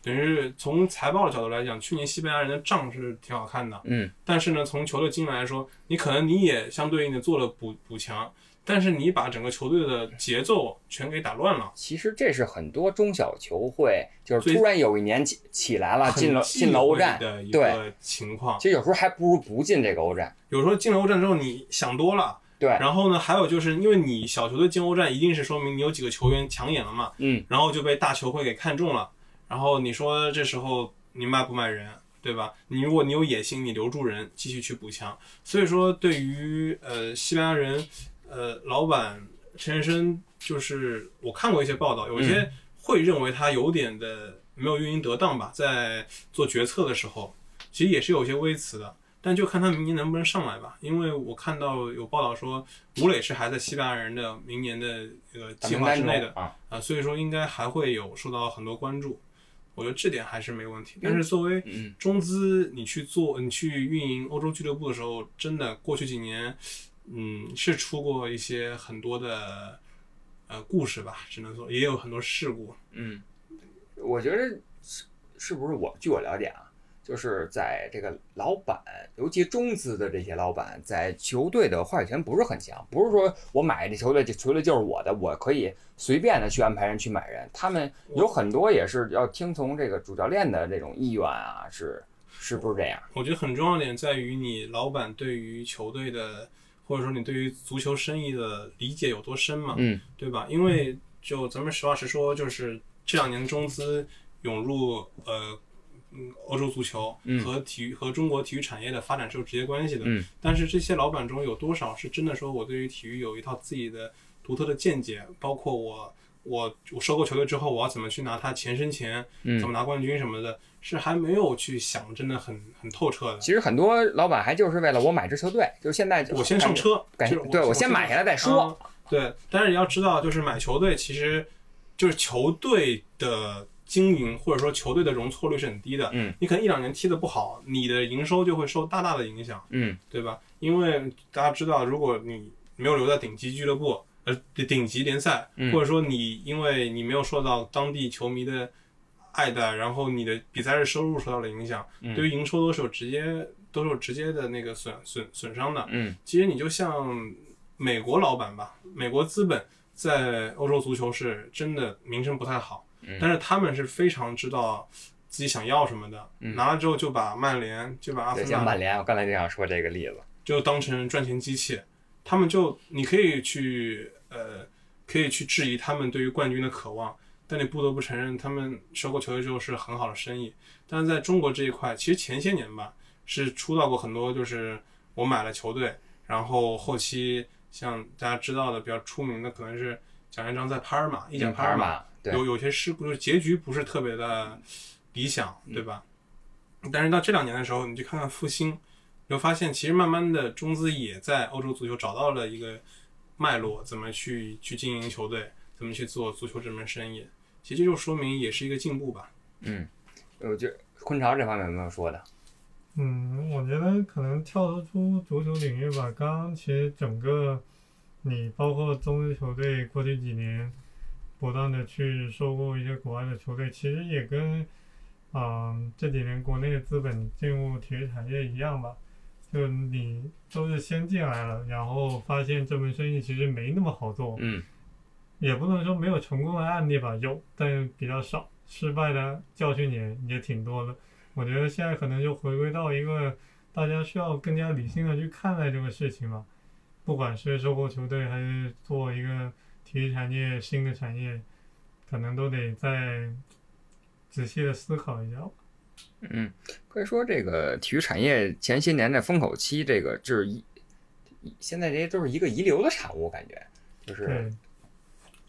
等于是从财报的角度来讲，去年西班牙人的账是挺好看的。嗯，但是呢，从球队经营来说，你可能你也相对应的做了补补强，但是你把整个球队的节奏全给打乱了。其实这是很多中小球会，就是突然有一年起起来了，进了进了欧战，的一，个情况，其实有时候还不如不进这个欧战，有时候进了欧战之后，你想多了。对，然后呢，还有就是因为你小球队进欧战，一定是说明你有几个球员抢眼了嘛，嗯，然后就被大球会给看中了。然后你说这时候你卖不卖人，对吧？你如果你有野心，你留住人，继续去补强。所以说，对于呃西班牙人，呃老板陈先生，就是我看过一些报道，有一些会认为他有点的没有运营得当吧，在做决策的时候，其实也是有些微词的。但就看他明年能不能上来吧，因为我看到有报道说吴磊是还在西班牙人的明年的这个计划之内的啊，啊，所以说应该还会有受到很多关注。我觉得这点还是没问题。但是作为嗯，中资，你去做你去运营欧洲俱乐部的时候，真的过去几年，嗯，是出过一些很多的呃故事吧，只能说也有很多事故。嗯，我觉得是是不是我据我了解啊，就是在这个老板，尤其中资的这些老板，在球队的话语权不是很强，不是说我买这球队，这球队就是我的，我可以随便的去安排人去买人。他们有很多也是要听从这个主教练的这种意愿啊，是是不是这样？我觉得很重要的点在于你老板对于球队的，或者说你对于足球生意的理解有多深嘛，嗯对吧？因为就咱们实话实说，就是这两年中资涌入呃。嗯，欧洲足球嗯和体育和中国体育产业的发展是有直接关系的。嗯，但是这些老板中有多少是真的说我对于体育有一套自己的独特的见解？包括我我我收购球队之后，我要怎么去拿它钱生钱，嗯怎么拿冠军什么的，是还没有去想真的很很透彻的。其实很多老板还就是为了我买支球队，就是现在我先上车，对我先买下来再说。嗯对，但是你要知道，就是买球队其实就是球队的经营或者说球队的容错率是很低的。嗯，你可能一两年踢得不好，你的营收就会受大大的影响，嗯对吧？因为大家知道，如果你没有留在顶级俱乐部，呃，顶级联赛，嗯或者说你因为你没有受到当地球迷的爱戴，然后你的比赛日收入受到了影响，嗯对于营收都是有直接都是有直接的那个损损损伤的。嗯其实你就像美国老板吧，美国资本在欧洲足球是真的名声不太好，嗯但是他们是非常知道自己想要什么的，嗯。拿了之后就把曼联就把阿对，森纳像曼联，我刚才就想说这个例子。就当成赚钱机器，他们就你可以去呃，可以去质疑他们对于冠军的渴望，但你不得不承认，他们收购球队之后是很好的生意。但是在中国这一块，其实前些年吧，是出到过很多，就是我买了球队，然后后期像大家知道的比较出名的，可能是蒋元璋在帕尔马，意甲嗯帕尔马，有有些事故，就是结局不是特别的理想，嗯对吧？但是到这两年的时候，你去看看复兴，你会发现其实慢慢的中资也在欧洲足球找到了一个脉络，怎么去去经营球队，怎么去做足球这门生意。其实这就说明也是一个进步吧。嗯，我觉得昆潮这方面有没有说的？嗯，我觉得可能跳脱出足球领域吧。刚刚其实整个你包括中资球队过去几年不断的去收购一些国外的球队，其实也跟嗯这几年国内的资本进入体育产业一样吧。就你都是先进来了，然后发现这门生意其实没那么好做，嗯也不能说没有成功的案例吧，有，但比较少，失败的教训也也挺多的。我觉得现在可能就回归到一个大家需要更加理性的去看待这个事情吧，不管是收购球队还是做一个体育产业新的产业，可能都得再仔细的思考一下吧。嗯，可以说这个体育产业前些年的风口期，这个就是一现在这些都是一个遗留的产物，感觉就是对，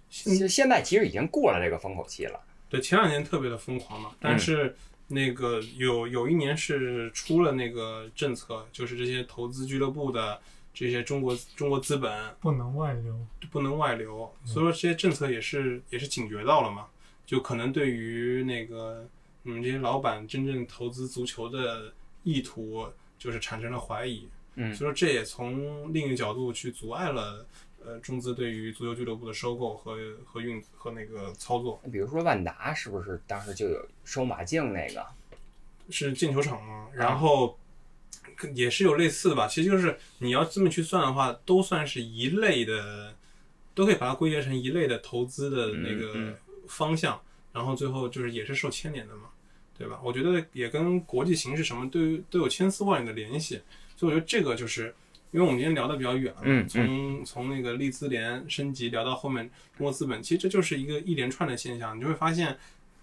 现现在其实已经过了这个风口期了。对，前两年特别的疯狂嘛，但是那个有有一年是出了那个政策，就是这些投资俱乐部的这些中国中国资本不能外流。不能外流，所以说这些政策也是也是警觉到了嘛，就可能对于那个你们这些老板真正投资足球的意图，就是产生了怀疑，嗯所以说这也从另一个角度去阻碍了呃中资对于足球俱乐部的收购和和运和那个操作，比如说万达是不是当时就有收马竞那个？是进球场嘛，然后。也是有类似的吧，其实就是你要这么去算的话，都算是一类的，都可以把它归结成一类的投资的那嗯个嗯。方向，然后最后就是也是受牵连的嘛，对吧？我觉得也跟国际形势什么都有都有千丝万缕的联系，所以我觉得这个就是，因为我们今天聊的比较远了从从那个利兹联升级聊到后面中国资本，其实这就是一个一连串的现象，你就会发现，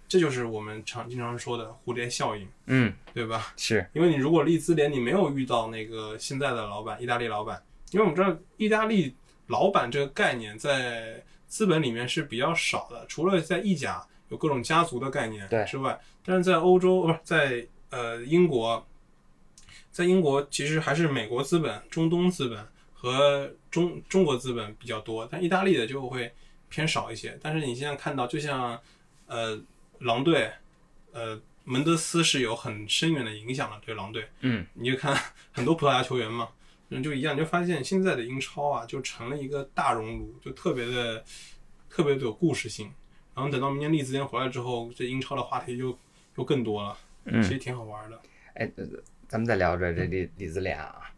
这就是我们常经常说的蝴蝶效应，嗯，对吧？是，因为你如果利兹联你没有遇到那个现在的老板，意大利老板，因为我们知道意大利老板这个概念在资本里面是比较少的，除了在意甲有各种家族的概念之外，但是在欧洲不是在呃英国，在英国其实还是美国资本、中东资本和中中国资本比较多，但意大利的就会偏少一些。但是你现在看到，就像呃狼队，呃门德斯是有很深远的影响的，对狼队。嗯，你就看很多葡萄牙球员嘛，嗯，就一样，你就发现现在的英超啊，就成了一个大熔炉，就特别的特别的有故事性。然后等到明年利兹联回来之后，这英超的话题就就更多了，嗯其实挺好玩的。哎，呃咱们再聊着这利利兹联啊，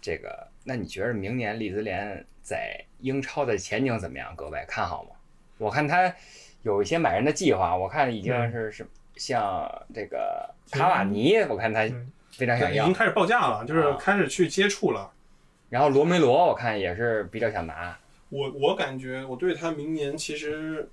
这个，那你觉得明年利兹联在英超的前景怎么样？各位看好吗？我看他有一些买人的计划，我看已经是是像这个卡瓦尼，我看他非常想要已经，开始报价了，就是啊。开始去接触了。然后罗梅罗我看也是比较想拿，我我感觉我对他明年其实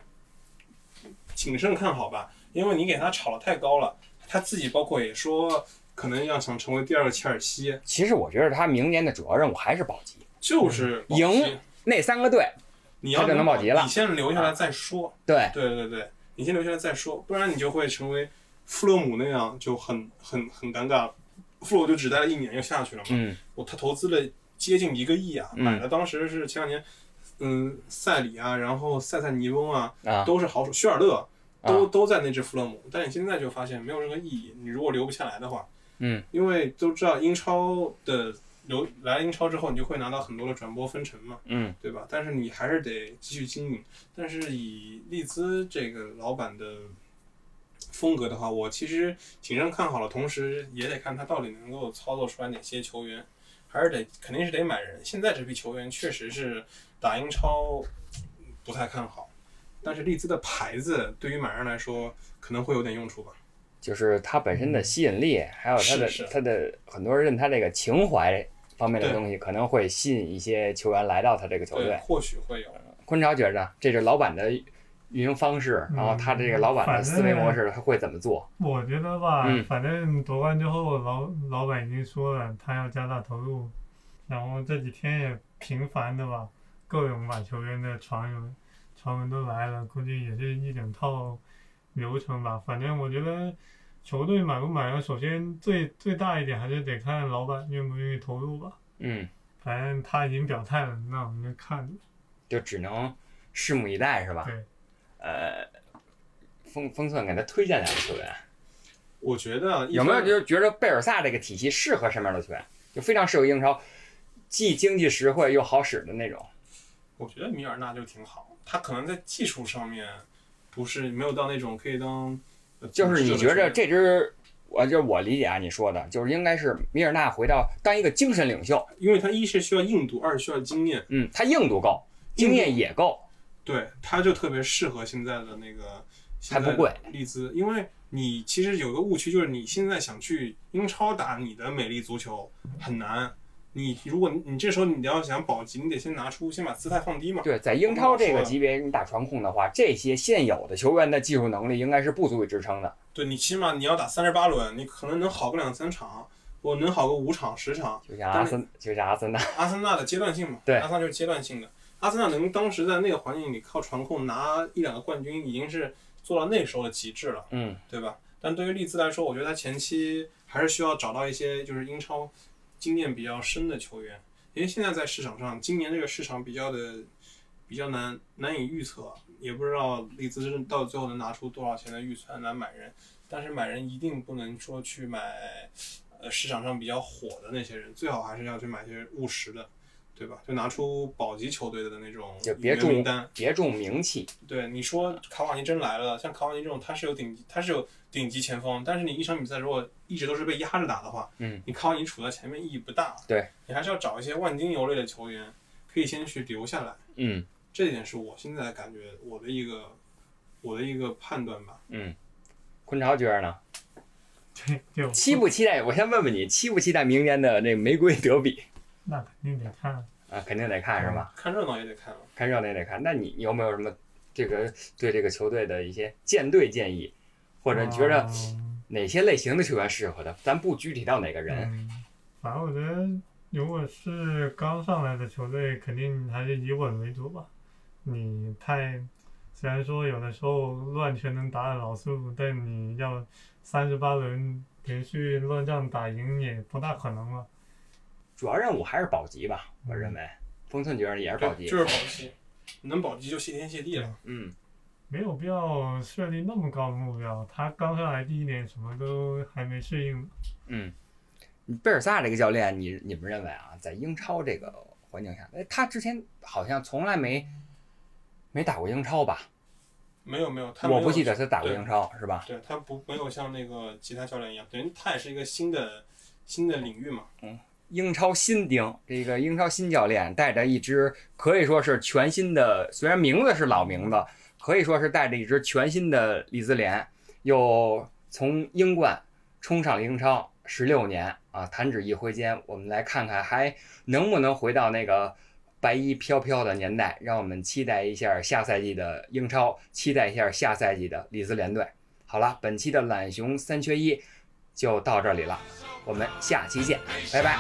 谨慎看好吧，因为你给他炒的太高了，他自己包括也说可能要想成为第二个切尔西，其实我觉得他明年的主要任务还是保级，就是赢那三个队，你要能保级了你先留下来再说。对，对对对，你先留下来再说，不然你就会成为富勒姆那样就很很很尴尬。富勒姆就只待了一年就下去了嘛，嗯我他投资了接近一个亿啊，嗯买了当时是前两年，嗯，塞里啊，然后塞塞尼翁啊，啊，都是好手，薛尔勒都、啊都在那支富勒姆，但你现在就发现没有任何意义。你如果留不下来的话，嗯，因为都知道英超的留来英超之后，你就会拿到很多的转播分成嘛，嗯对吧？但是你还是得继续经营。但是以利兹这个老板的风格的话，我其实谨慎看好了，同时也得看他到底能够操作出来哪些球员。还是得肯定是得买人。现在这批球员确实是打英超不太看好，但是利兹的牌子对于买人来说可能会有点用处吧。就是他本身的吸引力，还有他的是是它的很多人认他这个情怀方面的东西，可能会吸引一些球员来到他这个球，队。或许会有。昆超觉着这是老板的运营方式，嗯然后他这个老板的思维模式他会怎么做？我觉得吧，嗯反正夺冠之后，老老板已经说了，他要加大投入，然后这几天也频繁的吧，各种把球员的传闻传闻都来了，估计也是一整套流程吧。反正我觉得球队买不买呢，首先最最大一点还是得看老板愿不愿意投入吧。嗯，反正他已经表态了，那我们就看着。就只能拭目以待，是吧？对，呃，封封寸给他推荐两个球员，我觉得有没有方就是觉得贝尔萨这个体系适合什么样的球员？就非常适合英超，既经济实惠又好使的那种。我觉得米尔纳就挺好，他可能在技术上面不是没有到那种可以当，呃就是你觉着这支，我就是我理解啊，你说的就是应该是米尔纳回到当一个精神领袖，因为他一是需要硬度，二是需要经验，嗯，他硬度够，经验也够，对，他就特别适合现在的那个还不贵利兹，因为你其实有个误区，就是你现在想去英超打你的美丽足球很难。你如果你这时候你要想保级，你得先拿出先把姿态放低嘛。对，在英超这个级别你打传控的话，这些现有的球员的技术能力应该是不足以支撑的。对你起码你要打三十八轮，你可能能好个两三场，我能好个五场十场。就像阿森，就像阿森纳，阿森纳的阶段性嘛，对阿森纳就是阶段性的。阿森纳能当时在那个环境里靠传控拿一两个冠军，已经是做到那时候的极致了。嗯，对吧？但对于利兹来说，我觉得他前期还是需要找到一些就是英超经验比较深的球员，因为现在在市场上，今年这个市场比较的比较难难以预测，也不知道利兹真到最后能拿出多少钱的预算来买人，但是买人一定不能说去买呃市场上比较火的那些人，最好还是要去买些务实的。对吧？就拿出保级球队的那种就别重名名单，别重名气，对你说卡瓦尼真来了，像卡瓦尼这种，他是有顶级，他是有顶级前锋，但是你一场比赛如果一直都是被压着打的话，嗯，你卡瓦尼处在前面意义不大。对，你还是要找一些万金油类的球员，可以先去留下来。嗯这一点是我现在感觉我的一个我的一个判断吧。嗯。昆超觉得呢？对，就期不期待？我先问问你，期不期待明年的这玫瑰德比那肯定得看。啊？肯定得看是吧？看热闹也得看了。看热闹也得看。那你有没有什么这个对这个球队的一些建队建议，或者觉着嗯哪些类型的球员适合他？咱不具体到哪个人，嗯，反正我觉得，如果是刚上来的球队，肯定还是以稳为主吧。你太，虽然说有的时候乱拳能打得老输，但你要三十八轮连续乱仗打赢也不大可能了。主要任务还是保级吧，我认为。封存觉得也是保级，就是保级，能保级就谢天谢地了。嗯，没有必要设立那么高的目标。他刚上来第一年什么都还没适应呢。嗯，贝尔萨这个教练，你你们认为啊，在英超这个环境下，哎，他之前好像从来没没打过英超吧？没有没有，他没有我不记得他打过英超，是吧？对他不没有像那个其他教练一样，等于他也是一个新的新的领域嘛。英超新丁，这个英超新教练带着一支可以说是全新的，虽然名字是老名字，可以说是带着一支全新的利兹联，又从英冠冲上了英超十六年啊！弹指一挥间，我们来看看还能不能回到那个白衣飘飘的年代，让我们期待一下下赛季的英超，期待一下下赛季的利兹联队。好了，本期的懒熊三缺一就到这里了，我们下期见，拜拜。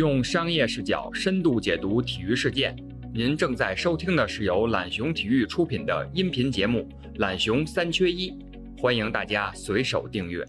用商业视角深度解读体育事件。您正在收听的是由懒熊体育出品的音频节目《懒熊三缺一》，欢迎大家随手订阅。